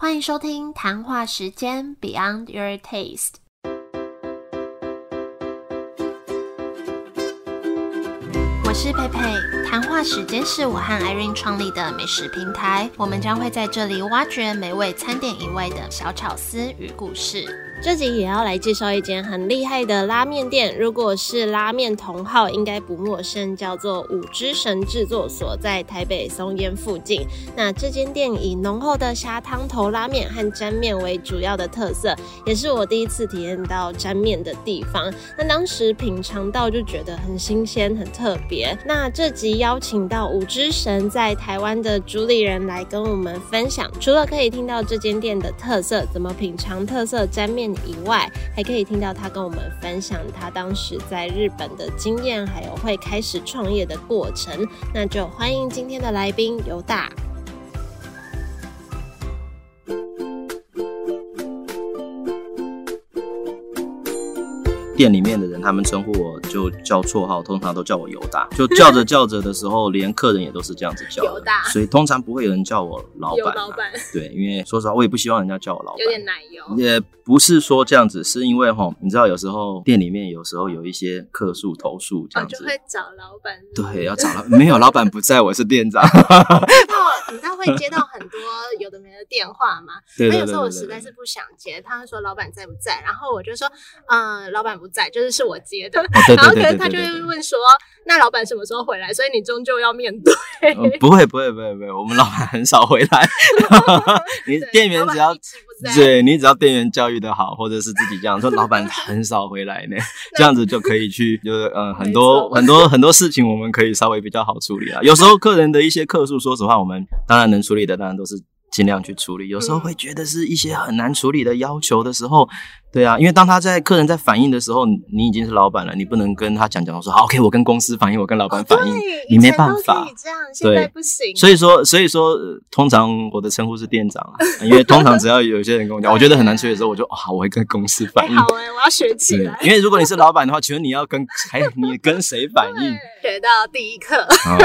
欢迎收听谈话时间 Beyond Your Taste。我是佩佩，谈话时间是我和 Irene 创立的美食平台，我们将会在这里挖掘美味餐点以外的小巧思与故事。这集也要来介绍一间很厉害的拉面店，如果是拉面同号，应该不陌生，叫做五之神制作所，在台北松烟附近。那这间店以浓厚的虾汤头拉面和沾面为主要的特色，也是我第一次体验到沾面的地方。那当时品尝到就觉得很新鲜、很特别。那这集邀请到五之神在台湾的主理人来跟我们分享，除了可以听到这间店的特色，怎么品尝特色沾面。以外，还可以听到他跟我们分享他当时在日本的经验，还有会开始创业的过程。那就欢迎今天的来宾犹大。店里面的人，他们称呼我就叫绰号，通常都叫我尤大。就叫着叫着的时候，连客人也都是这样子叫。犹大，所以通常不会有人叫我老板。老板，对，因为说实话，我也不希望人家叫我老板。有点奶油。也不是说这样子，是因为哈，你知道有时候店里面有时候有一些客诉投诉这样子，就会找老板。对，要找老 没有老板不在，我是店长。你知道会接到很多有的没的电话吗？对那有时候我实在是不想接，他会说老板在不在，然后我就说，嗯，老板不在，就是是我接的。然后可能他就会问说，那老板什么时候回来？所以你终究要面对。不会不会不会不会，我们老板很少回来。你店员只要对你只要店员教育的好，或者是自己这样说，老板很少回来呢，这样子就可以去，就是嗯很多很多很多事情我们可以稍微比较好处理啊。有时候客人的一些客诉，说实话，我们当然能处理的，当然都是尽量去处理。有时候会觉得是一些很难处理的要求的时候。对啊，因为当他在客人在反映的时候，你已经是老板了，你不能跟他讲讲说好，OK，我跟公司反映，我跟老板反映，你没办法，这样现在不行。所以说，所以说，通常我的称呼是店长啊，因为通常只要有些人跟我讲，我觉得很难处理的时候，我就啊，我会跟公司反映。好哎，我要学起来。因为如果你是老板的话，请问你要跟还你跟谁反映？学到第一课。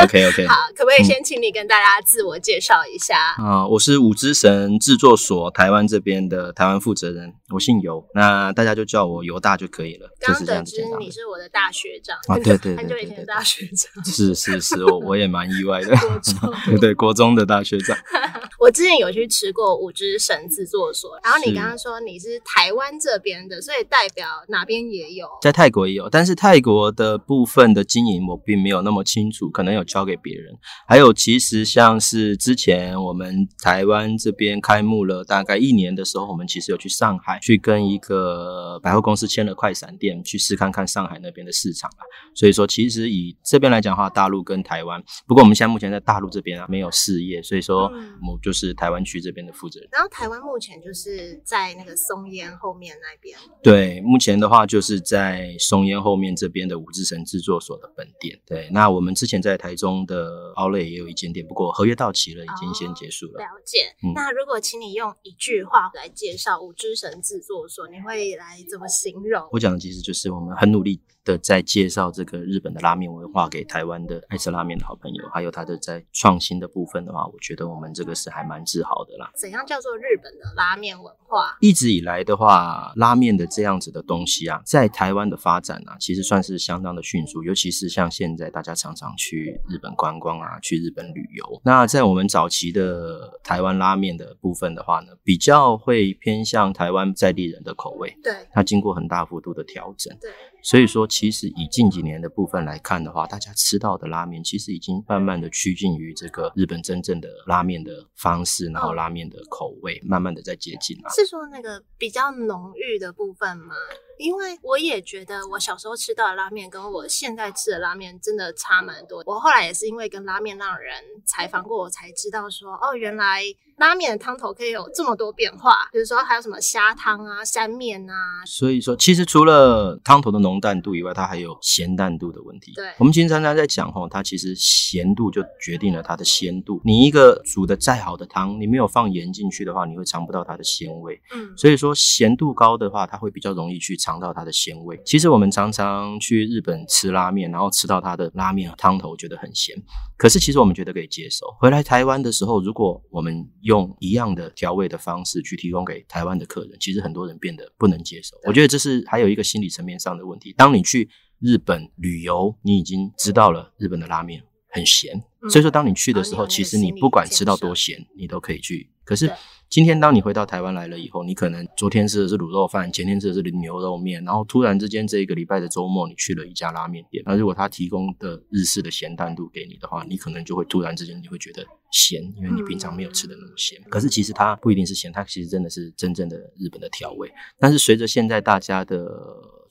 OK OK。好，可不可以先请你跟大家自我介绍一下？啊，我是五之神制作所台湾这边的台湾负责人，我姓尤，那大家就。叫我尤大就可以了，就是这样子。你是我的大学长啊，对对 对，很久以前的大学长。是是是，我我也蛮意外的。国中 对国中的大学长。我之前有去吃过五只神制作所，然后你刚刚说你是台湾这边的，所以代表哪边也有？在泰国也有，但是泰国的部分的经营我并没有那么清楚，可能有交给别人。还有，其实像是之前我们台湾这边开幕了大概一年的时候，我们其实有去上海去跟一个百货公司签了快闪店，去试看看上海那边的市场啊。所以说，其实以这边来讲的话，大陆跟台湾，不过我们现在目前在大陆这边啊没有事业，所以说我就。是台湾区这边的负责人，然后台湾目前就是在那个松烟后面那边。对，目前的话就是在松烟后面这边的五之神制作所的本店。对，那我们之前在台中的奥莱也有一间店，不过合约到期了，已经先结束了。了解。那如果请你用一句话来介绍五之神制作所，你会来怎么形容？我讲的其实就是我们很努力的在介绍这个日本的拉面文化给台湾的爱吃拉面的好朋友，还有他的在创新的部分的话，我觉得我们这个是还。蛮自豪的啦。怎样叫做日本的拉面文化？一直以来的话，拉面的这样子的东西啊，在台湾的发展啊，其实算是相当的迅速。尤其是像现在大家常常去日本观光啊，去日本旅游。那在我们早期的台湾拉面的部分的话呢，比较会偏向台湾在地人的口味。对，它经过很大幅度的调整。对。所以说，其实以近几年的部分来看的话，大家吃到的拉面其实已经慢慢的趋近于这个日本真正的拉面的方式，然后拉面的口味慢慢的在接近了。是说那个比较浓郁的部分吗？因为我也觉得我小时候吃到的拉面跟我现在吃的拉面真的差蛮多。我后来也是因为跟拉面让人采访过，我才知道说，哦，原来拉面的汤头可以有这么多变化。比如说还有什么虾汤啊、山面啊。所以说，其实除了汤头的浓淡度以外，它还有咸淡度的问题。对，我们经常常在讲吼，它其实咸度就决定了它的鲜度。你一个煮的再好的汤，你没有放盐进去的话，你会尝不到它的鲜味。嗯，所以说咸度高的话，它会比较容易去尝到它的鲜味。其实我们常常去日本吃拉面，然后吃到它的拉面汤头觉得很咸，可是其实我们觉得可以接受。回来台湾的时候，如果我们用一样的调味的方式去提供给台湾的客人，其实很多人变得不能接受。我觉得这是还有一个心理层面上的问题。当你去日本旅游，你已经知道了日本的拉面很咸，所以说当你去的时候，其实你不管吃到多咸，你都可以去。可是今天当你回到台湾来了以后，你可能昨天吃的是卤肉饭，前天吃的是牛肉面，然后突然之间这一个礼拜的周末你去了一家拉面店，那如果他提供的日式的咸淡度给你的话，你可能就会突然之间你会觉得咸，因为你平常没有吃的那么咸。可是其实它不一定是咸，它其实真的是真正的日本的调味。但是随着现在大家的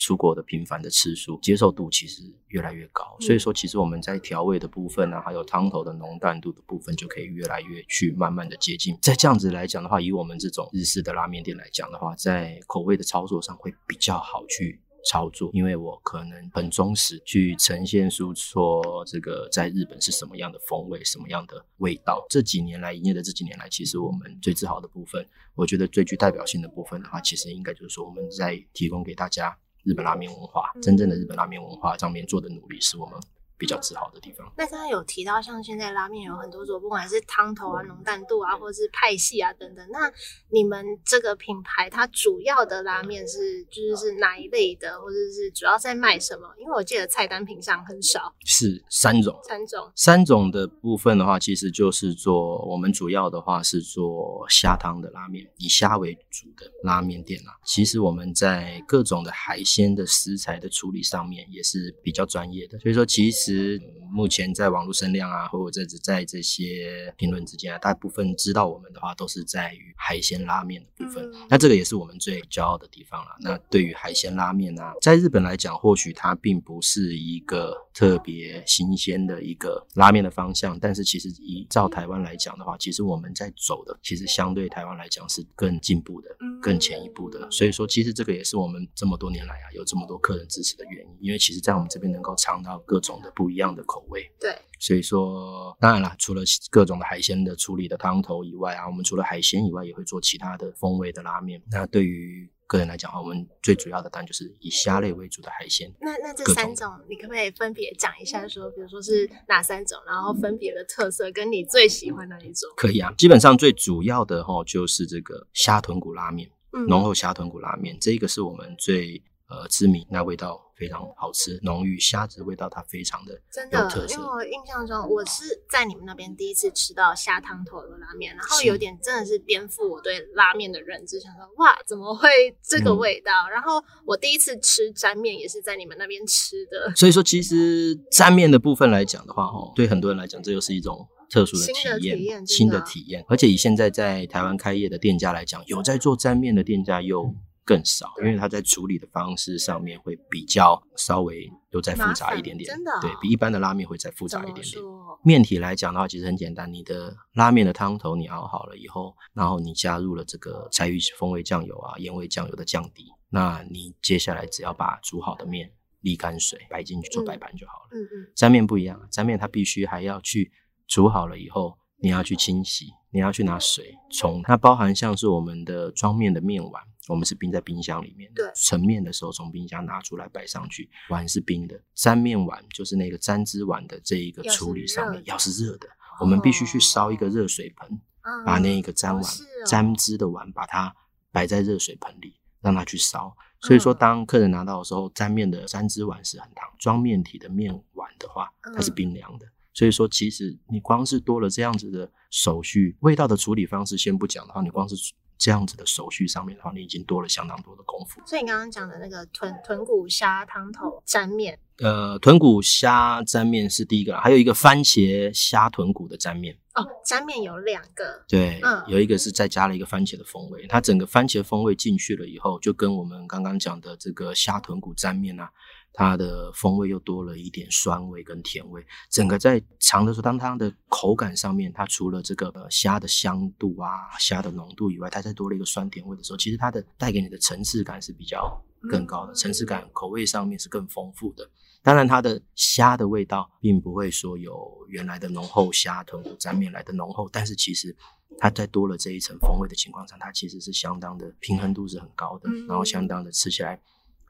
出国的频繁的次数，接受度其实越来越高，所以说其实我们在调味的部分呢，还有汤头的浓淡度的部分，就可以越来越去慢慢的接近。在这样子来讲的话，以我们这种日式的拉面店来讲的话，在口味的操作上会比较好去操作，因为我可能很忠实去呈现出说这个在日本是什么样的风味，什么样的味道。这几年来营业的这几年来，其实我们最自豪的部分，我觉得最具代表性的部分的话，其实应该就是说我们在提供给大家。日本拉面文化，真正的日本拉面文化上面做的努力，是我们。比较自豪的地方。那刚刚有提到，像现在拉面有很多种，不管是汤头啊、浓淡度啊，或者是派系啊等等。那你们这个品牌，它主要的拉面是就是是哪一类的，或者是主要在卖什么？因为我记得菜单品上很少。是三种。三种。三种的部分的话，其实就是做我们主要的话是做虾汤的拉面，以虾为主的拉面店啦。其实我们在各种的海鲜的食材的处理上面也是比较专业的，所以说其实。实目前在网络声量啊，或者在在这些评论之间啊，大部分知道我们的话，都是在于海鲜拉面的部分。那这个也是我们最骄傲的地方了。那对于海鲜拉面啊，在日本来讲，或许它并不是一个特别新鲜的一个拉面的方向，但是其实依照台湾来讲的话，其实我们在走的，其实相对台湾来讲是更进步的、更前一步的。所以说，其实这个也是我们这么多年来啊，有这么多客人支持的原因。因为其实，在我们这边能够尝到各种的。不一样的口味，对，所以说当然了，除了各种的海鲜的处理的汤头以外啊，我们除了海鲜以外，也会做其他的风味的拉面。那对于个人来讲话，我们最主要的当然就是以虾类为主的海鲜。那那这三种，你可不可以分别讲一下？说，比如说是哪三种，然后分别的特色，跟你最喜欢哪一种？可以啊，基本上最主要的哈就是这个虾豚骨拉面，嗯浓厚虾豚骨拉面，这个是我们最呃知名，那味道。非常好吃，浓郁虾子味道，它非常的真的。因为我印象中，我是在你们那边第一次吃到虾汤头的拉面，然后有点真的是颠覆我对拉面的认知，想说哇，怎么会这个味道？然后我第一次吃沾面也是在你们那边吃的。所以说，其实沾面的部分来讲的话，哈，对很多人来讲，这又是一种特殊的体验，新的体验。而且以现在在台湾开业的店家来讲，有在做沾面的店家又。更少，因为它在处理的方式上面会比较稍微又再复杂一点点，真的，对比一般的拉面会再复杂一点点。面体来讲的话，其实很简单，你的拉面的汤头你熬好了以后，然后你加入了这个柴鱼风味酱油啊、盐味酱油的酱底，那你接下来只要把煮好的面沥干水摆进去做摆盘就好了。嗯嗯，沾面不一样，沾面它必须还要去煮好了以后，你要去清洗，你要去拿水冲，它包含像是我们的装面的面碗。我们是冰在冰箱里面，对，盛面的时候从冰箱拿出来摆上去，碗是冰的。粘面碗就是那个粘汁碗的这一个处理上面，要是热的，我们必须去烧一个热水盆，把那一个粘碗粘汁的碗把它摆在热水盆里，让它去烧。所以说，当客人拿到的时候，粘面的粘汁碗是很烫，装面体的面碗的话，它是冰凉的。所以说，其实你光是多了这样子的手续，味道的处理方式先不讲的话，你光是。这样子的手续上面的话，你已经多了相当多的功夫。所以你刚刚讲的那个豚豚骨虾汤头沾面，呃，豚骨虾沾面是第一个，还有一个番茄虾豚骨的沾面。哦，沾面有两个，对，嗯，有一个是再加了一个番茄的风味，它整个番茄风味进去了以后，就跟我们刚刚讲的这个虾豚骨沾面啊。它的风味又多了一点酸味跟甜味，整个在尝的时候，当它的口感上面，它除了这个虾的香度啊、虾的浓度以外，它再多了一个酸甜味的时候，其实它的带给你的层次感是比较更高的，层次感口味上面是更丰富的。当然，它的虾的味道并不会说有原来的浓厚虾豚骨沾面来的浓厚，但是其实它在多了这一层风味的情况下，它其实是相当的平衡度是很高的，然后相当的吃起来。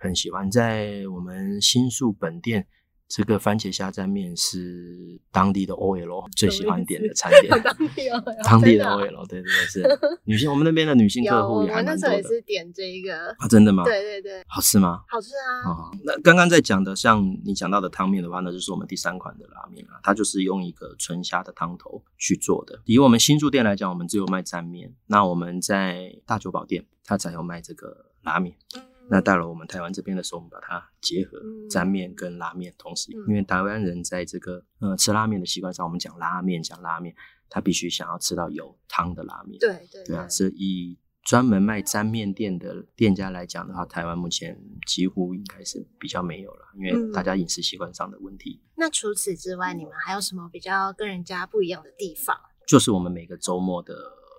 很喜欢在我们新宿本店这个番茄虾蘸面是当地的 OL 最喜欢点的餐点，当地 OL，当地的 OL，对对对，是女性，我们那边的女性客户也还那时候也蛮多的是点这一个，啊，真的吗？，对对对，好吃吗？好吃啊，哦、那刚刚在讲的，像你讲到的汤面的话，那就是我们第三款的拉面啊，它就是用一个纯虾的汤头去做的。以我们新宿店来讲，我们只有卖蘸面，那我们在大久保店，它才有卖这个拉面。嗯那到了我们台湾这边的时候，我们把它结合嗯沾面跟拉面同时，嗯因为台湾人在这个呃吃拉面的习惯上，我们讲拉面讲拉面，他必须想要吃到有汤的拉面。对对对啊，是以专门卖沾面店的店家来讲的话，台湾目前几乎应该是比较没有了，因为嗯大家饮食习惯上的问题。那除此之外，你们还有什么比较跟人家不一样的地方？就是我们每个周末的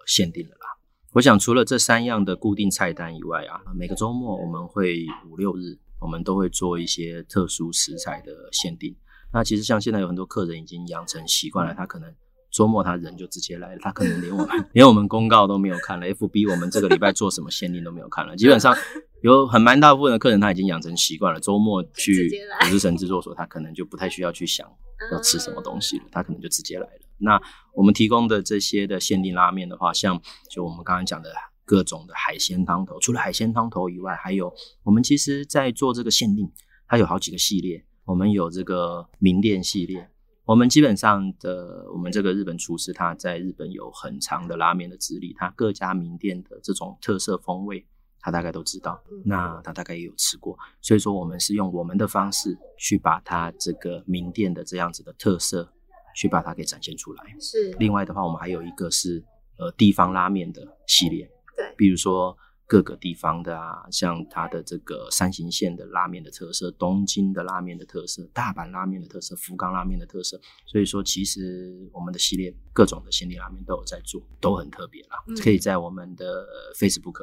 限定了啦。我想除了这三样的固定菜单以外啊，每个周末我们会五六日，我们都会做一些特殊食材的限定。那其实像现在有很多客人已经养成习惯了，他可能周末他人就直接来了，他可能连我们 连我们公告都没有看了，FB 我们这个礼拜做什么限定都没有看了。基本上有很蛮大部分的客人他已经养成习惯了，周末去五日神制作所，他可能就不太需要去想要吃什么东西了，他可能就直接来了。那我们提供的这些的限定拉面的话，像就我们刚刚讲的各种的海鲜汤头，除了海鲜汤头以外，还有我们其实在做这个限定，它有好几个系列，我们有这个名店系列。我们基本上的，我们这个日本厨师他在日本有很长的拉面的资历，他各家名店的这种特色风味，他大概都知道嗯。那他大概也有吃过，所以说我们是用我们的方式去把它这个名店的这样子的特色，去把它给展现出来。是另外的话，我们还有一个是呃地方拉面的系列，对比如说各个地方的啊，像它的这个山形县的拉面的特色，东京的拉面的特色，大阪拉面的特色，福冈拉面的特色。所以说，其实我们的系列各种的限定拉面都有在做，都很特别啦。嗯可以在我们的呃 Facebook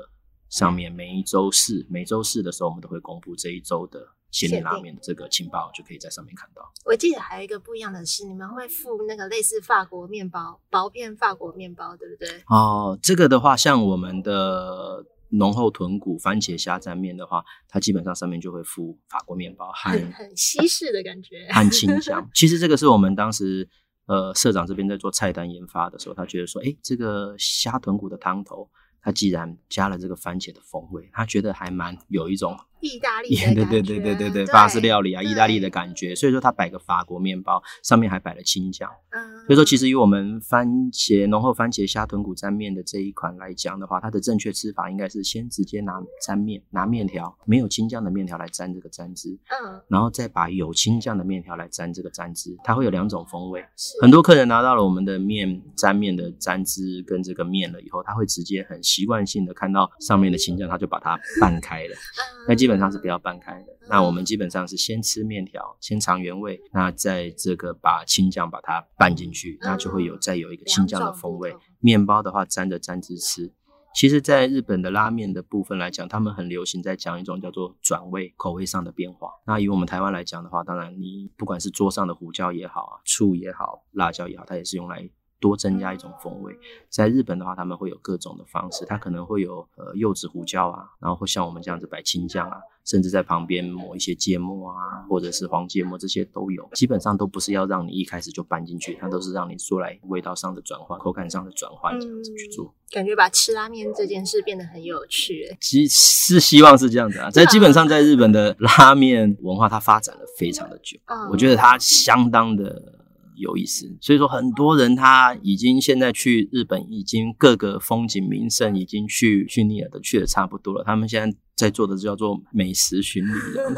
上面每一周四，每周四的时候，我们都会公布这一周的限定拉面这个情报，就可以在上面看到。我记得还有一个不一样的是，你们会附那个类似法国面包薄片法国面包，对不对？哦，这个的话，像我们的浓厚豚骨番茄虾蘸面的话，它基本上上面就会附法国面包很很西式的感觉。很清香。其实这个是我们当时呃社长这边在做菜单研发的时候，他觉得说，诶，这个虾豚骨的汤头，它既然加了这个番茄的风味，他觉得还蛮有一种意大利的感觉，对对对对对对，对法式料理啊，意大利的感觉。所以说，他摆个法国面包，上面还摆了青酱。嗯所以说，其实以我们番茄浓厚番茄虾豚骨沾面的这一款来讲的话，它的正确吃法应该是先直接拿沾面，拿面条没有青酱的面条来沾这个沾汁，嗯，然后再把有青酱的面条来沾这个沾汁。它会有两种风味。很多客人拿到了我们的面沾面的沾汁跟这个面了以后，他会直接很习惯性的看到上面的青酱，他就把它拌开了。那基本上是不要拌开的。那我们基本上是先吃面条，先尝原味，那在这个把青酱把它拌进去，那就会有再有一个青酱的风味。面包的话沾着沾汁吃。其实，在日本的拉面的部分来讲，他们很流行在讲一种叫做转味口味上的变化。那以我们台湾来讲的话，当然你不管是桌上的胡椒也好啊，醋也好，辣椒也好，它也是用来多增加一种风味。在日本的话，他们会有各种的方式，它可能会有呃柚子胡椒啊，然后会像我们这样子摆青酱啊，甚至在旁边抹一些芥末啊，或者是黄芥末，这些都有。基本上都不是要让你一开始就搬进去，它都是让你做来味道上的转换、口感上的转换这样子去做。感觉把吃拉面这件事变得很有趣。欸其是希望是这样子啊，在基本上在日本的拉面文化，它发展了非常的久，嗯我觉得它相当的有意思。所以说，很多人他已经现在去日本，已经各个风景名胜已经去去腻了的，去的差不多了。他们现在在做的就叫做美食巡礼。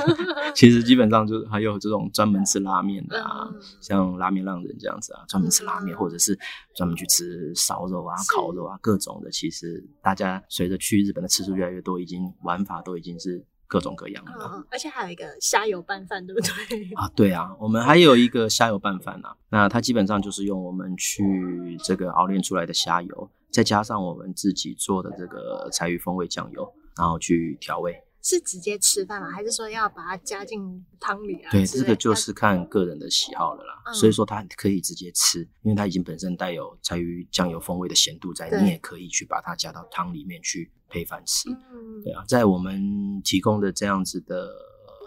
其实基本上就是还有这种专门吃拉面的啊，嗯像拉面浪人这样子啊，专门吃拉面，嗯或者是专门去吃烧肉啊、烤肉啊，各种的。其实大家随着去日本的次数越来越多，已经玩法都已经是各种各样的。嗯，而且还有一个虾油拌饭，对不对？啊，对啊，我们还有一个虾油拌饭啊，那它基本上就是用我们去这个熬炼出来的虾油，再加上我们自己做的这个柴鱼风味酱油，然后去调味。是直接吃饭吗？还是说要把它加进汤里啊？对，这个就是看个人的喜好了啦。嗯所以说它可以直接吃，因为它已经本身带有柴鱼酱油风味的咸度在，你也可以去把它加到汤里面去配饭吃。嗯，对啊，在我们提供的这样子的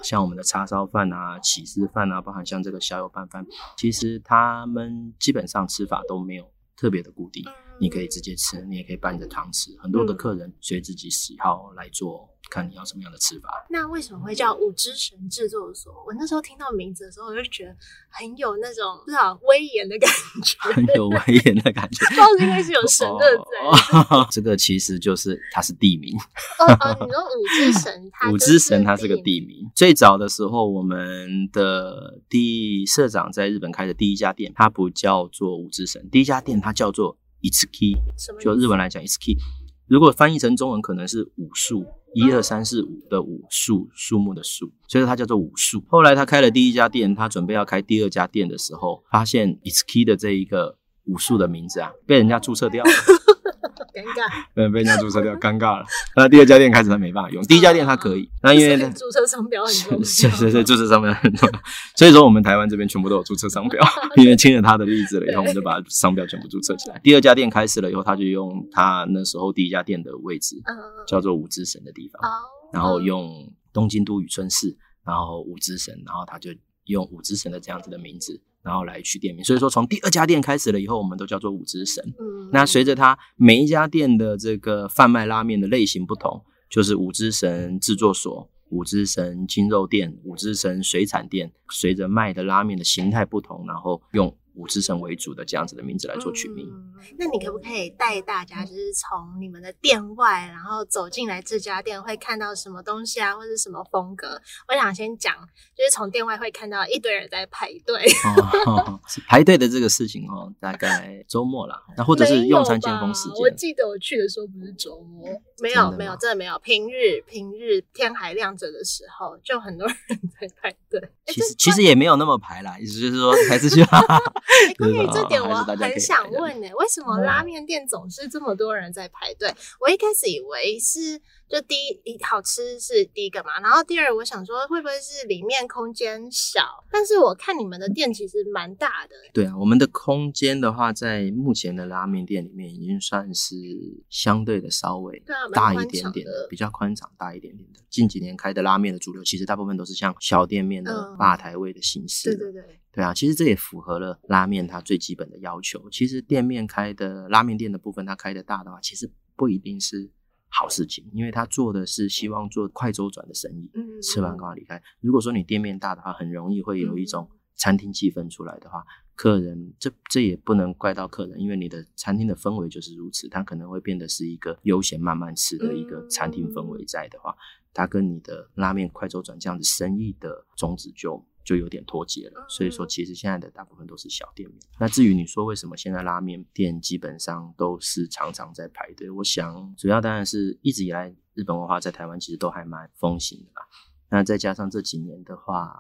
像我们的叉烧饭啊、起司饭啊，包含像这个小油拌饭，其实他们基本上吃法都没有特别的固定。你可以直接吃，你也可以拌着汤吃。很多的客人随自己喜好来做，看你要什么样的吃法。那为什么会叫五之神制作所？我那时候听到名字的时候，我就觉得很有那种不知道威严的感觉，很有威严的感觉。不知道是因为是有神的在。这个其实就是它是地名。哦哦，你说五之神，它五之神它是个地名。最早的时候，我们的第社长在日本开的第一家店，它不叫做五之神，第一家店它叫做。一次 key，就日文来讲，it's key，如果翻译成中文，可能是武术，一二三四五的武术，树木的树，所以它叫做武术。后来他开了第一家店，他准备要开第二家店的时候，发现 it's key 的这一个武术的名字啊，被人家注册掉了。尴尬，嗯，被人家注册掉，尴尬了。那第二家店开始他没办法用，第一家店他可以。那因为注册商标很重要，是是是，注册商标很重要。所以说我们台湾这边全部都有注册商标，因为听了他的例子了以后，我们就把商标全部注册起来。第二家店开始了以后，他就用他那时候第一家店的位置，叫做五之神的地方，然后用东京都宇春市，然后五之神，然后他就用五之神的这样子的名字。然后来取店名，所以说从第二家店开始了以后，我们都叫做五之神。嗯，那随着它每一家店的这个贩卖拉面的类型不同，就是五之神制作所、五之神精肉店、五之神水产店，随着卖的拉面的形态不同，然后用。五之神为主的这样子的名字来做取名，那你可不可以带大家，就是从你们的店外，然后走进来这家店，会看到什么东西啊，或者什么风格？我想先讲，就是从店外会看到一堆人在排队。排队的这个事情哦，大概周末啦，那或者是用餐尖峰时间。我记得我去的时候不是周末，没有没有，真的没有。平日平日天还亮着的时候，就很多人在排队。其实其实也没有那么排啦，意思就是说还是去。关于这点，我很想问呢，为什么拉面店总是这么多人在排队？我一开始以为是。就第一，好吃是第一个嘛，然后第二，我想说会不会是里面空间小？但是我看你们的店其实蛮大的。对啊，我们的空间的话，在目前的拉面店里面已经算是相对的稍微大一点点的，比较宽敞大一点点的。近几年开的拉面的主流，其实大部分都是像小店面的吧台位的形式。对对对，对啊，其实这也符合了拉面它最基本的要求。其实店面开的拉面店的部分，它开的大的话，其实不一定是。好事情，因为他做的是希望做快周转的生意，嗯，吃完刚好离开。如果说你店面大的话，很容易会有一种餐厅气氛出来的话，客人这这也不能怪到客人，因为你的餐厅的氛围就是如此，它可能会变得是一个悠闲慢慢吃的一个餐厅氛围在的话，它跟你的拉面快周转这样子生意的宗旨就。就有点脱节了，所以说其实现在的大部分都是小店面。那至于你说为什么现在拉面店基本上都是常常在排队，我想主要当然是一直以来日本文化在台湾其实都还蛮风行的吧。那再加上这几年的话，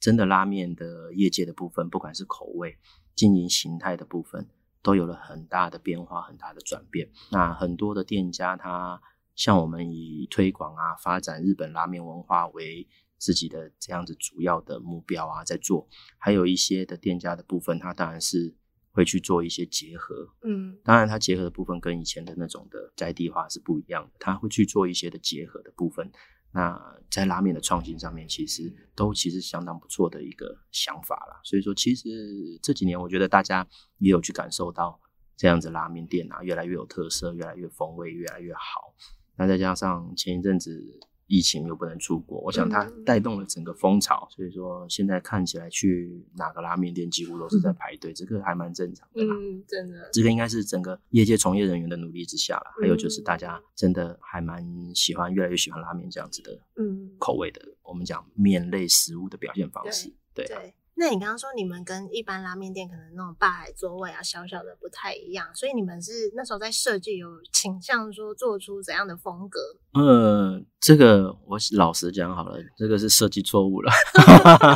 真的拉面的业界的部分，不管是口味、经营形态的部分，都有了很大的变化、很大的转变。那很多的店家，他像我们以推广啊、发展日本拉面文化为自己的这样子主要的目标啊，在做，还有一些的店家的部分，他当然是会去做一些结合，嗯，当然他结合的部分跟以前的那种的在地化是不一样的，他会去做一些的结合的部分。那在拉面的创新上面，其实都其实相当不错的一个想法了。所以说，其实这几年我觉得大家也有去感受到这样子拉面店啊，越来越有特色，越来越风味越来越好。那再加上前一阵子。疫情又不能出国，我想它带动了整个风潮，所以说现在看起来去哪个拉面店几乎都是在排队，这个还蛮正常的。嗯，真的，这个应该是整个业界从业人员的努力之下了。还有就是大家真的还蛮喜欢，越来越喜欢拉面这样子的嗯口味的，我们讲面类食物的表现方式，对。那你刚刚说你们跟一般拉面店可能那种吧台座位啊小小的不太一样，所以你们是那时候在设计有倾向说做出怎样的风格？呃，这个我老实讲好了，这个是设计错误了。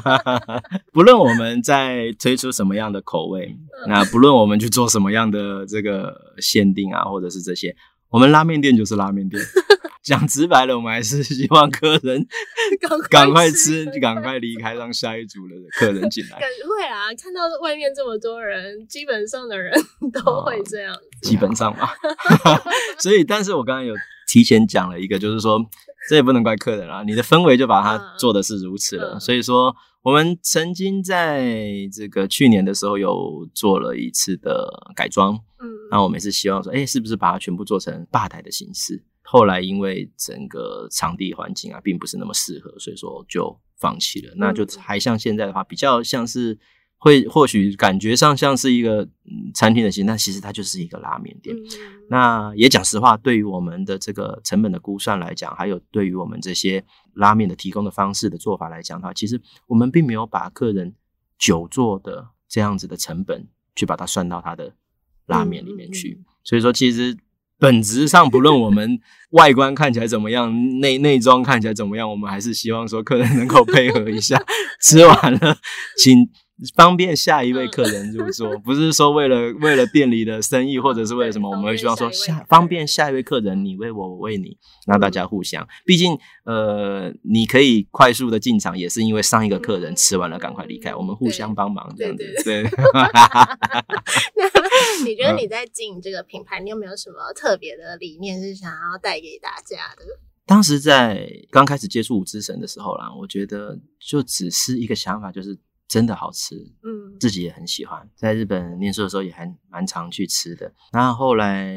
不论我们在推出什么样的口味，那不论我们去做什么样的这个限定啊，或者是这些，我们拉面店就是拉面店。讲直白了，我们还是希望客人赶快吃，赶快离开，让下一组的客人进来。会啊，看到外面这么多人，基本上的人都会这样。基本上嘛，所以，但是我刚刚有提前讲了一个，就是说，这也不能怪客人啊，你的氛围就把它做的是如此了。所以说，我们曾经在这个去年的时候有做了一次的改装，嗯，那我们是希望说，哎，是不是把它全部做成吧台的形式？后来因为整个场地环境啊，并不是那么适合，所以说就放弃了。那就还像现在的话，比较像是。会或许感觉上像是一个餐厅的形，但其实它就是一个拉面店。那也讲实话，对于我们的这个成本的估算来讲，还有对于我们这些拉面的提供的方式的做法来讲的话，其实我们并没有把客人久坐的这样子的成本去把它算到他的拉面里面去。所以说，其实本质上不论我们 外观看起来怎么样，内内装看起来怎么样，我们还是希望说客人能够配合一下，吃完了请。方便下一位客人入座，不是说为了为了店里的生意，或者是为了什么，我们会希望说下方便下一位客人，你为我，我为你，让大家互相。毕竟，呃，你可以快速的进场，也是因为上一个客人吃完了赶快离开，我们互相帮忙这样子。对。那你觉得你 在经营这个品牌，你有没有什么特别的理念是想要带给大家的？当时在刚开始接触五之神的时候啦，我觉得就只是一个想法，就是。真的好吃，嗯，自己也很喜欢。在日本念书的时候也还蛮常去吃的。那后来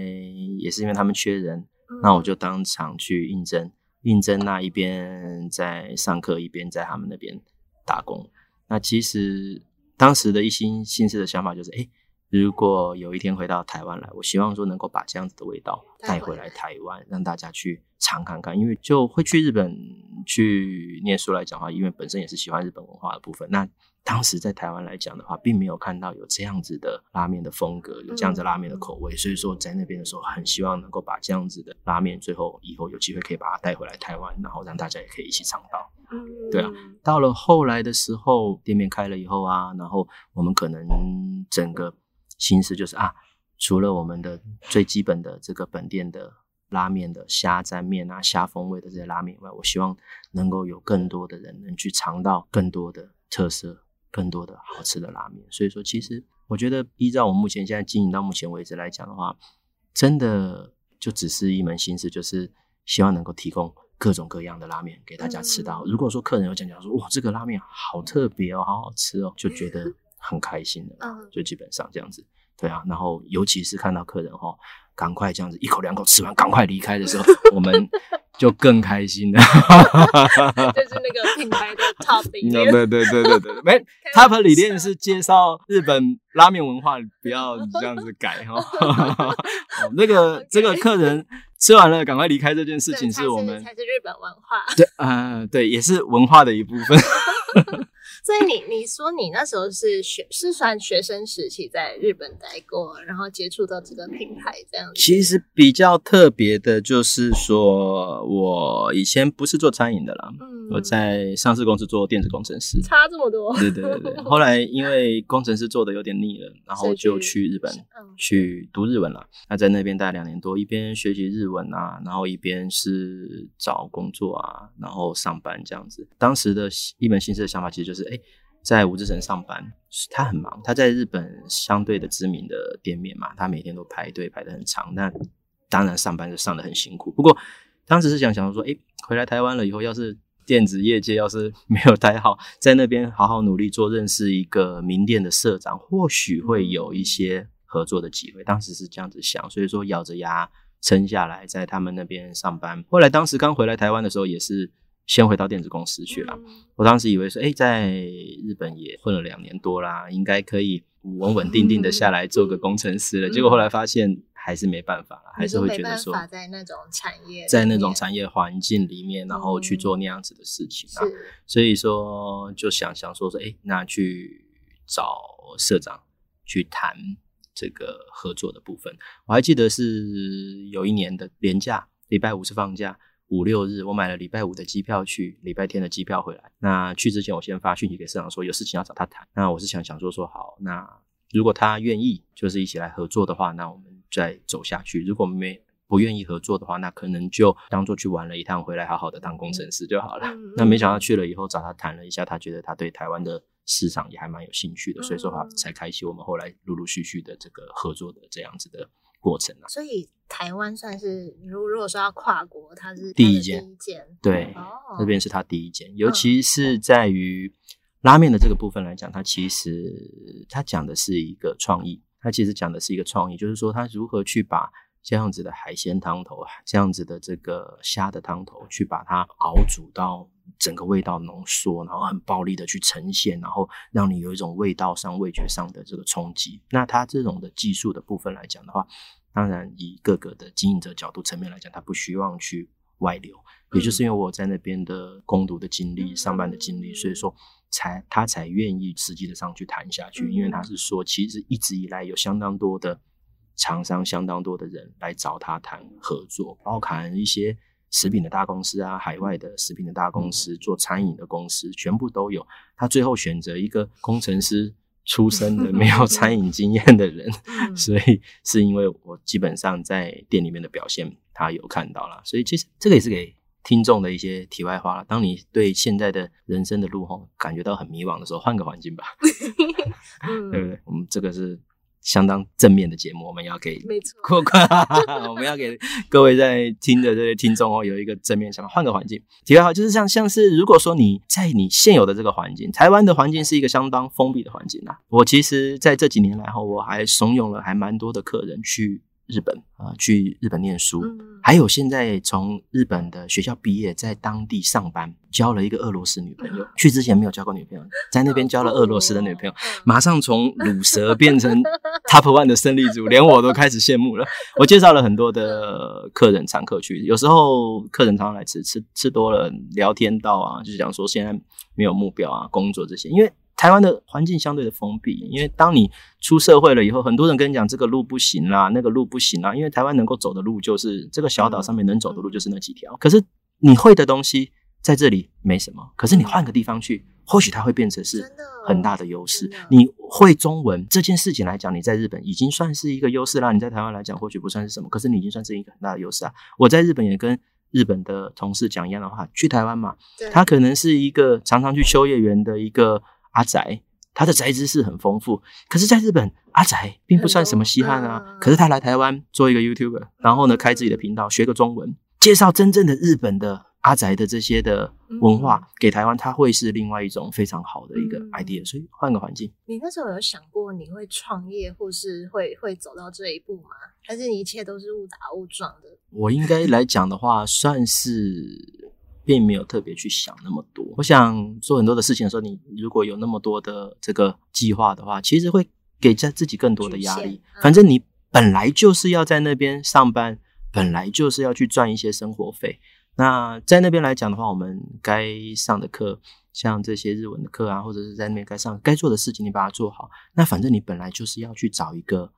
也是因为他们缺人，那我就当场去应征，应征那一边在上课，一边在他们那边打工。那其实当时的一心心思的想法就是，哎，如果有一天回到台湾来，我希望说能够把这样子的味道带回来台湾，让大家去尝看看。因为就会去日本去念书来讲的话，因为本身也是喜欢日本文化的部分，那。当时在台湾来讲的话，并没有看到有这样子的拉面的风格，有这样子拉面的口味，所以说在那边的时候，很希望能够把这样子的拉面，最后以后有机会可以把它带回来台湾，然后让大家也可以一起尝到。嗯，对啊。到了后来的时候，店面开了以后啊，然后我们可能整个心思就是啊，除了我们的最基本的这个本店的拉面的虾沾面啊、虾风味的这些拉面以外，我希望能够有更多的人能去尝到更多的特色。更多的好吃的拉面，所以说，其实我觉得依照我目前现在经营到目前为止来讲的话，真的就只是一门心思，就是希望能够提供各种各样的拉面给大家吃到。如果说客人有讲讲说，哇，这个拉面好特别哦，好好吃哦，就觉得很开心的，就基本上这样子。对啊，然后尤其是看到客人哈，赶快这样子一口两口吃完，赶快离开的时候，我们。就更开心了，就是那个品牌的 top 理念。对对对对对，没 top 理念是介绍日本拉面文化，不要这样子改哈。那个这个客人吃完了赶快离开这件事情，是我们才是日本文化。对，嗯，对，也是文化的一部分。所以你你说你那时候是学是算学生时期在日本待过，然后接触到这个品牌这样子。其实比较特别的就是说，我以前不是做餐饮的啦，嗯，我在上市公司做电子工程师，差这么多。对对对对。后来因为工程师做的有点腻了，然后就去日本去读日文了。那在那边待两年多，一边学习日文啊，然后一边是找工作啊，然后上班这样子。当时的一门心思的想法其实就是，是哎。在五之城上班，他很忙。他在日本相对的知名的店面嘛，他每天都排队排的很长。那当然上班就上的很辛苦。不过当时是想想说，哎，回来台湾了以后，要是电子业界要是没有待好，在那边好好努力做，认识一个名店的社长，或许会有一些合作的机会。当时是这样子想，所以说咬着牙撑下来，在他们那边上班。后来当时刚回来台湾的时候，也是。先回到电子公司去了。我当时以为说，哎，在日本也混了两年多啦，应该可以稳稳定定的下来做个工程师了。结果后来发现还是没办法了，还是会觉得说，在那种产业，在那种产业环境里面，然后去做那样子的事情啊。所以说，就想想说说，哎，那去找社长去谈这个合作的部分。我还记得是有一年的年假，礼拜五是放假。五六日，我买了礼拜五的机票去，礼拜天的机票回来。那去之前，我先发讯息给社长说有事情要找他谈。那我是想想说说好，那如果他愿意，就是一起来合作的话，那我们再走下去。如果没不愿意合作的话，那可能就当做去玩了一趟，回来好好的当工程师就好了。那没想到去了以后找他谈了一下，他觉得他对台湾的市场也还蛮有兴趣的，所以说话才开启我们后来陆陆续续的这个合作的这样子的过程啊。所以台湾算是如如果说要跨国，它是第一间，第一间对，哦，这边是它第一间，尤其是在于拉面的这个部分来讲，它其实它讲的是一个创意，它其实讲的是一个创意，就是说它如何去把这样子的海鲜汤头，这样子的这个虾的汤头，去把它熬煮到整个味道浓缩，然后很暴力的去呈现，然后让你有一种味道上、味觉上的这个冲击。那它这种的技术的部分来讲的话，当然以各个的经营者角度层面来讲，他不希望去外流，也就是因为我在那边的攻读的经历、上班的经历，所以说才他才愿意实际的上去谈下去，因为他是说，其实一直以来有相当多的厂商、相当多的人来找他谈合作，包含一些食品的大公司啊，海外的食品的大公司、做餐饮的公司，全部都有。他最后选择一个工程师出身的、没有餐饮经验的人，嗯所以是因为我基本上在店里面的表现，他有看到了，所以其实这个也是给听众的一些题外话了。当你对现在的人生的路吼感觉到很迷茫的时候，换个环境吧，嗯，对不对？我们这个是相当正面的节目，我们要给没错，过关，我们要给各位在听的这些听众哦，有一个正面想法，换个环境。题外话就是像像是如果说你在你现有的这个环境，台湾的环境是一个相当封闭的环境啊。我其实在这几年来后，我还怂恿了还蛮多的客人去日本啊、去日本念书。嗯，还有现在从日本的学校毕业，在当地上班，交了一个俄罗斯女朋友。去之前没有交过女朋友，在那边交了俄罗斯的女朋友，嗯马上从乳蛇变成 Top One 的胜利组，连我都开始羡慕了。我介绍了很多的客人常客去，有时候客人常常来吃，吃吃多了聊天到啊，就是讲说现在没有目标啊，工作这些，因为。台湾的环境相对的封闭，因为当你出社会了以后，很多人跟你讲这个路不行啦，那个路不行啦，因为台湾能够走的路就是这个小岛上面能走的路就是那几条。可是你会的东西在这里没什么，可是你换个地方去，或许它会变成是很大的优势。你会中文这件事情来讲，你在日本已经算是一个优势啦。你在台湾来讲，或许不算是什么，可是你已经算是一个很大的优势啊。我在日本也跟日本的同事讲一样的话，去台湾嘛，他可能是一个常常去秋叶原的一个阿宅，他的宅知识很丰富。可是，在日本，阿宅并不算什么稀罕啊。嗯可是他来台湾做一个 YouTuber，然后呢，开自己的频道，学个中文，介绍真正的日本的阿宅的这些的文化、给台湾，它会是另外一种非常好的一个嗯 idea。所以换个环境，你那时候有想过你会创业，或是会会走到这一步吗？还是你一切都是误打误撞的？我应该来讲的话，算是并没有特别去想那么多。我想做很多的事情的时候，你如果有那么多的这个计划的话，其实会给在自己更多的压力。嗯反正你本来就是要在那边上班，本来就是要去赚一些生活费。那在那边来讲的话，我们该上的课，像这些日文的课啊，或者是在那边该上该做的事情，你把它做好。那反正你本来就是要去找一个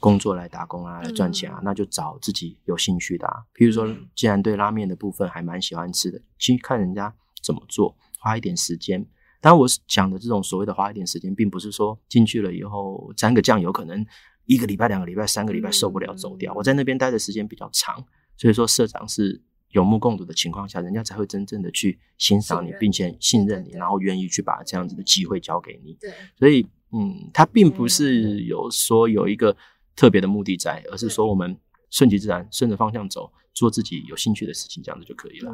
工作来打工啊，来赚钱啊，嗯那就找自己有兴趣的啊。譬如说嗯，既然对拉面的部分还蛮喜欢吃的，去看人家怎么做，花一点时间。当然，我讲的这种所谓的花一点时间，并不是说进去了以后沾个酱油，可能一个礼拜、两个礼拜、三个礼拜受不了走掉。嗯我在那边待的时间比较长，所以说社长是有目共睹的情况下，人家才会真正的去欣赏你并且信任你，然后愿意去把这样子的机会交给你。对，所以，嗯，它并不是有说有一个特别的目的在，而是说我们顺其自然，顺着方向走，做自己有兴趣的事情，这样子就可以了。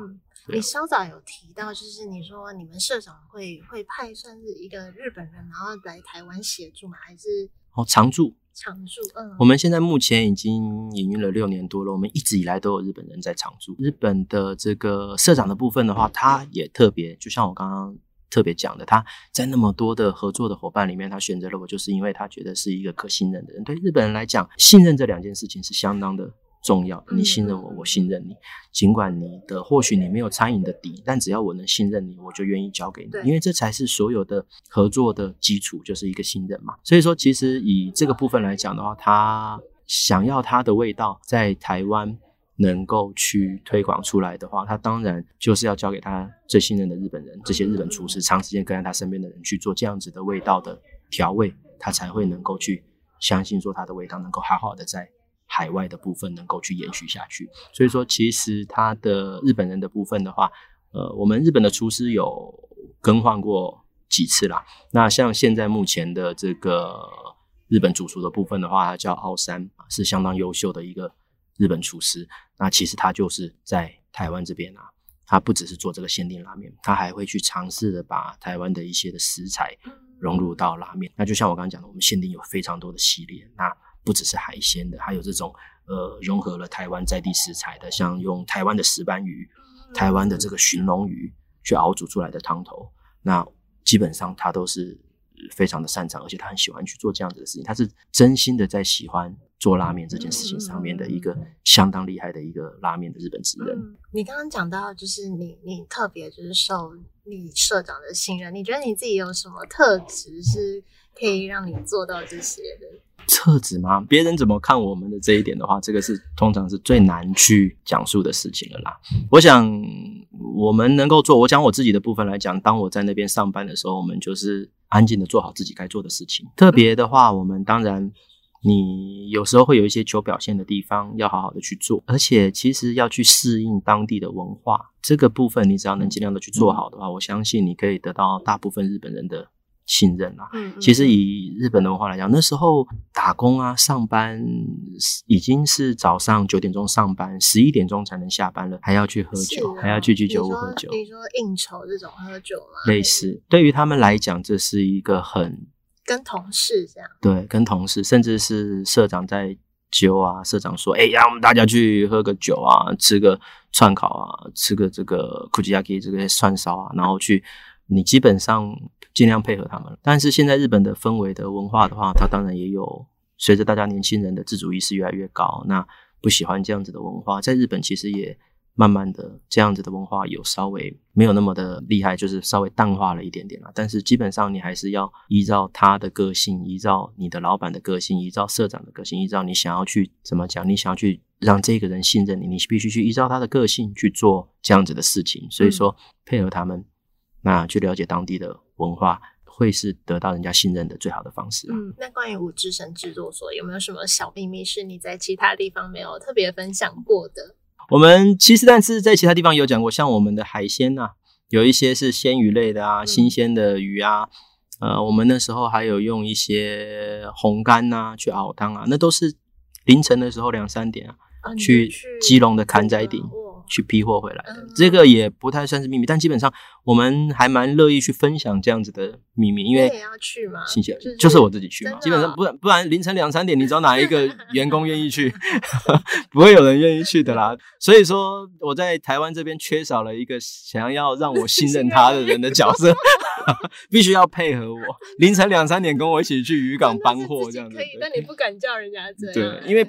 你稍早有提到，就是你说你们社长会会派算是一个日本人，然后来台湾协助吗？还是哦，常驻，常驻？嗯，我们现在目前已经营运了六年多了，我们一直以来都有日本人在常驻。日本的这个社长的部分的话，他也特别，就像我刚刚特别讲的，他在那么多的合作的伙伴里面，他选择了我，就是因为他觉得是一个可信任的人。对日本人来讲，信任这两件事情是相当的重要的。你信任我，我信任你。尽管你的或许你没有餐饮的底，但只要我能信任你，我就愿意交给你，因为这才是所有的合作的基础，就是一个信任嘛。所以说，其实以这个部分来讲的话，他想要他的味道在台湾能够去推广出来的话，他当然就是要交给他最信任的日本人，这些日本厨师长时间跟在他身边的人去做这样子的味道的调味，他才会能够去相信说他的味道能够好好的在海外的部分能够去延续下去。所以说，其实他的日本人的部分的话，呃，我们日本的厨师有更换过几次啦。那像现在目前的这个日本主厨的部分的话，他叫奥山，是相当优秀的一个日本厨师。那其实他就是在台湾这边啊，他不只是做这个限定拉面，他还会去尝试的把台湾的一些的食材融入到拉面。那就像我刚刚讲的，我们限定有非常多的系列，那不只是海鲜的，还有这种呃融合了台湾在地食材的，像用台湾的石斑鱼、台湾的这个寻龙鱼去熬煮出来的汤头。那基本上他都是非常的擅长，而且他很喜欢去做这样子的事情。他是真心的在喜欢做拉面这件事情上面的一个相当厉害的一个拉面的日本职人。你刚刚讲到，就是你你特别就是受你社长的信任，你觉得你自己有什么特质是可以让你做到这些的？特质吗？别人怎么看我们的这一点的话，这个是通常是最难去讲述的事情了啦。我想我们能够做，我讲我自己的部分来讲，当我在那边上班的时候，我们就是安静的做好自己该做的事情。特别的话，我们当然你有时候会有一些求表现的地方，要好好的去做，而且其实要去适应当地的文化，这个部分你只要能尽量的去做好的话，我相信你可以得到大部分日本人的。信任啦，嗯，其实以日本的文化来讲，那时候打工啊、上班已经是早上九点钟上班，十一点钟才能下班了，还要去喝酒，还要去居酒屋喝酒。你说应酬这种喝酒吗？类似，对于他们来讲，这是一个很跟同事这样，对，跟同事，甚至是社长在酒啊，社长说，哎，让我们大家去喝个酒啊，吃个串烤啊，吃个这个 kujiyaki 这个串烧啊，然后去，你基本上。尽量配合他们，但是现在日本的氛围的文化的话，它当然也有随着大家年轻人的自主意识越来越高，那不喜欢这样子的文化，在日本其实也慢慢的这样子的文化有稍微没有那么的厉害，就是稍微淡化了一点点了。但是基本上你还是要依照他的个性，依照你的老板的个性，依照社长的个性，依照你想要去怎么讲，你想要去让这个人信任你，你必须去依照他的个性去做这样子的事情。所以说配合他们，那去了解当地的。文化会是得到人家信任的最好的方式。嗯，那关于五之神制作所有没有什么小秘密是你在其他地方没有特别分享过的？我们其实但是在其他地方有讲过，像我们的海鲜呐，有一些是鲜鱼类的啊，新鲜的鱼啊。呃，我们那时候还有用一些红干呐去熬汤啊，那都是凌晨的时候两三点啊，去基隆的坎仔顶。去批货回来的，这个也不太算是秘密，但基本上我们还蛮乐意去分享这样子的秘密，因为也要去嘛？新鲜就是我自己去嘛，基本上不然不然凌晨两三点，你知道哪一个员工愿意去？不会有人愿意去的啦。所以说我在台湾这边缺少了一个想要让我信任他的人的角色，必须要配合我凌晨两三点跟我一起去渔港搬货这样子。可以，但你不敢叫人家这样。对，因为。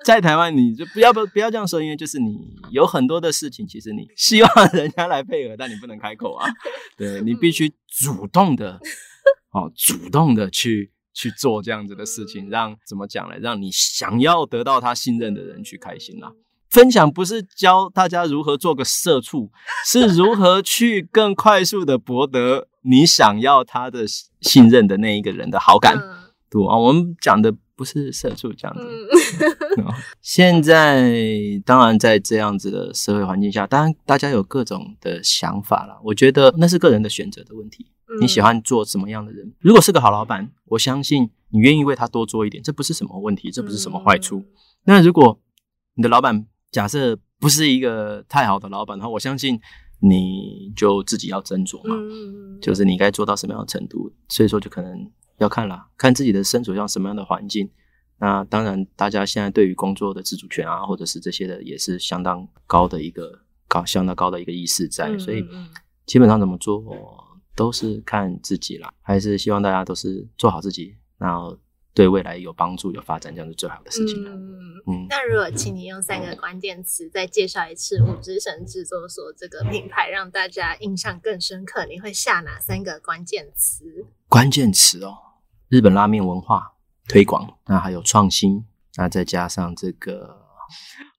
在台湾，你就不要不不要这样说，因为就是你有很多的事情，其实你希望人家来配合，但你不能开口啊。对你必须主动的，哦，主动的去去做这样子的事情，让怎么讲呢？让你想要得到他信任的人去开心啦。分享不是教大家如何做个社畜，是如何去更快速的博得你想要他的信任的那一个人的好感，对啊，我们讲的。不是社畜这样子。现在当然在这样子的社会环境下，当然大家有各种的想法了。我觉得那是个人的选择的问题。你喜欢做什么样的人？如果是个好老板，我相信你愿意为他多做一点，这不是什么问题，这不是什么坏处。那如果你的老板假设不是一个太好的老板的话，我相信你就自己要斟酌嘛，就是你该做到什么样的程度。所以说，就可能。要看啦，看自己的身处像什么样的环境。那当然，大家现在对于工作的自主权啊，或者是这些的，也是相当高的一个高相当高的一个意识在。所以，基本上怎么做都是看自己啦，还是希望大家都是做好自己，然后对未来有帮助、有发展，这样是最好的事情了。嗯，那如果请你用三个关键词再介绍一次五之神制作所这个品牌，让大家印象更深刻，你会下哪三个关键词？关键词哦。日本拉面文化推广，那还有创新，那再加上这个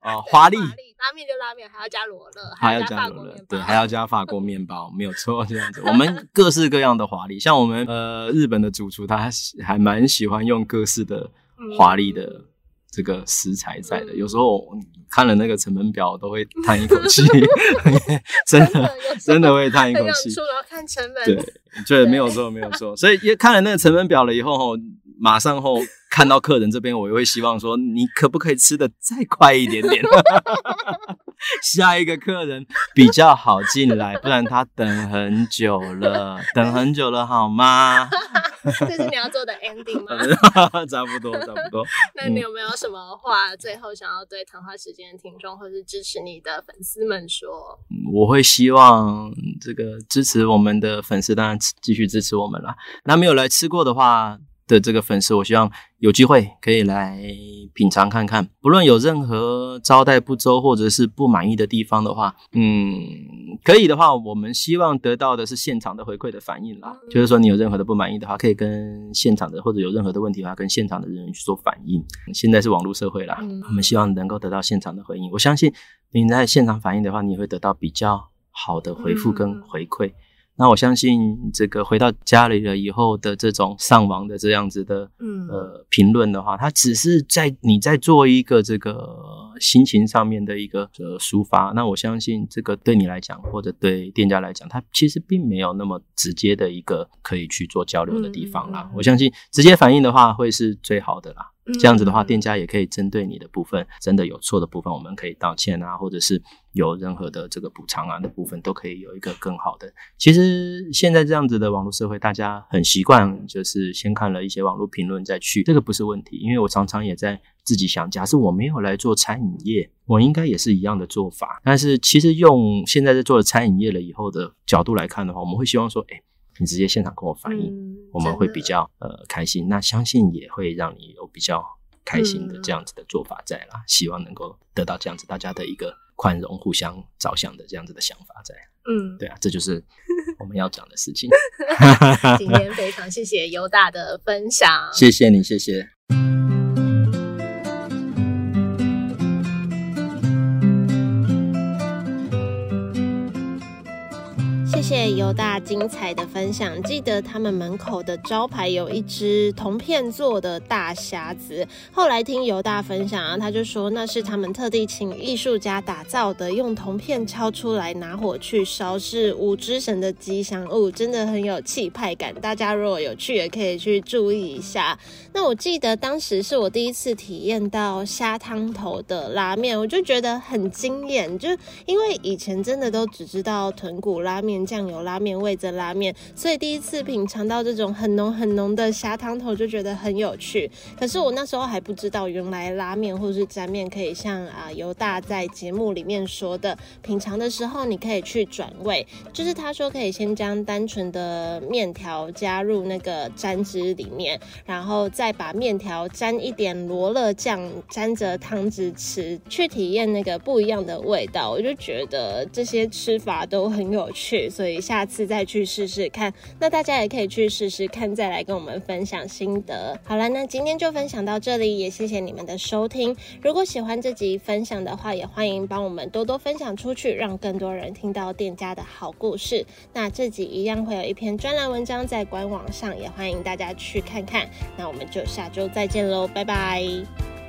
呃华丽，拉面就拉面，还要加罗勒，还要加罗勒，对，还要加法国面包，没有错，这样子。我们 各式各样的华丽，像我们呃日本的主厨，他还蛮喜欢用各式的华丽的。这个食材在的，有时候看了那个成本表都会叹一口 气，真的真的会叹一口气。看成本，对对，没有错没有错。所以也看了那个成本表了以后，马上后看到客人这边，我也会希望说，你可不可以吃的再快一点点？下一个客人比较好进来，不然他等很久了，等很久了，好吗？这是你要做的 ending 吗？差不多，差不多。那你有没有什么话，最后想要对谈话时间的听众，或是支持你的粉丝们说？我会希望这个支持我们的粉丝，当然继续支持我们啦。那没有来吃过的话。的这个粉丝，我希望有机会可以来品尝看看。不论有任何招待不周或者是不满意的地方的话，嗯，可以的话，我们希望得到的是现场的回馈的反应啦。就是说，你有任何的不满意的话，可以跟现场的或者有任何的问题的话，跟现场的人员去做反应。现在是网络社会啦，我们希望能够得到现场的回应。我相信你在现场反应的话，你会得到比较好的回复跟回馈。那我相信，这个回到家里了以后的这种上网的这样子的，嗯，呃，评论的话，它只是在你在做一个这个心情上面的一个呃抒发。那我相信，这个对你来讲，或者对店家来讲，它其实并没有那么直接的一个可以去做交流的地方啦。我相信，直接反应的话会是最好的啦。这样子的话，店家也可以针对你的部分，真的有错的部分，我们可以道歉啊，或者是有任何的这个补偿啊的部分，都可以有一个更好的。其实现在这样子的网络社会，大家很习惯，就是先看了一些网络评论再去，这个不是问题。因为我常常也在自己想，假设我没有来做餐饮业，我应该也是一样的做法。但是其实用现在在做的餐饮业了以后的角度来看的话，我们会希望说，哎。你直接现场跟我反映，我们会比较呃开心。那相信也会让你有比较开心的这样子的做法在啦。希望能够得到这样子大家的一个宽容、互相着想的这样子的想法在。嗯，对啊，这就是 我们要讲的事情。今天非常谢谢尤大的分享，谢谢你，谢谢。谢犹大精彩的分享。记得他们门口的招牌有一只铜片做的大匣子。后来听犹大分享啊，他就说那是他们特地请艺术家打造的，用铜片敲出来拿火去烧，是五之神的吉祥物，真的很有气派感。大家如果有趣，也可以去注意一下。那我记得当时是我第一次体验到虾汤头的拉面，我就觉得很惊艳，就因为以前真的都只知道豚骨拉面酱。油拉面、味增拉面，所以第一次品尝到这种很浓很浓的虾汤头，就觉得很有趣。可是我那时候还不知道，原来拉面或是沾面可以像啊犹大在节目里面说的，品尝的时候你可以去转味，就是他说可以先将单纯的面条加入那个沾汁里面，然后再把面条沾一点罗勒酱，沾着汤汁吃，去体验那个不一样的味道。我就觉得这些吃法都很有趣，所以以。下次再去试试看，那大家也可以去试试看，再来跟我们分享心得。好了，那今天就分享到这里，也谢谢你们的收听。如果喜欢这集分享的话，也欢迎帮我们多多分享出去，让更多人听到店家的好故事。那这集一样会有一篇专栏文章在官网上，也欢迎大家去看看。那我们就下周再见喽，拜拜。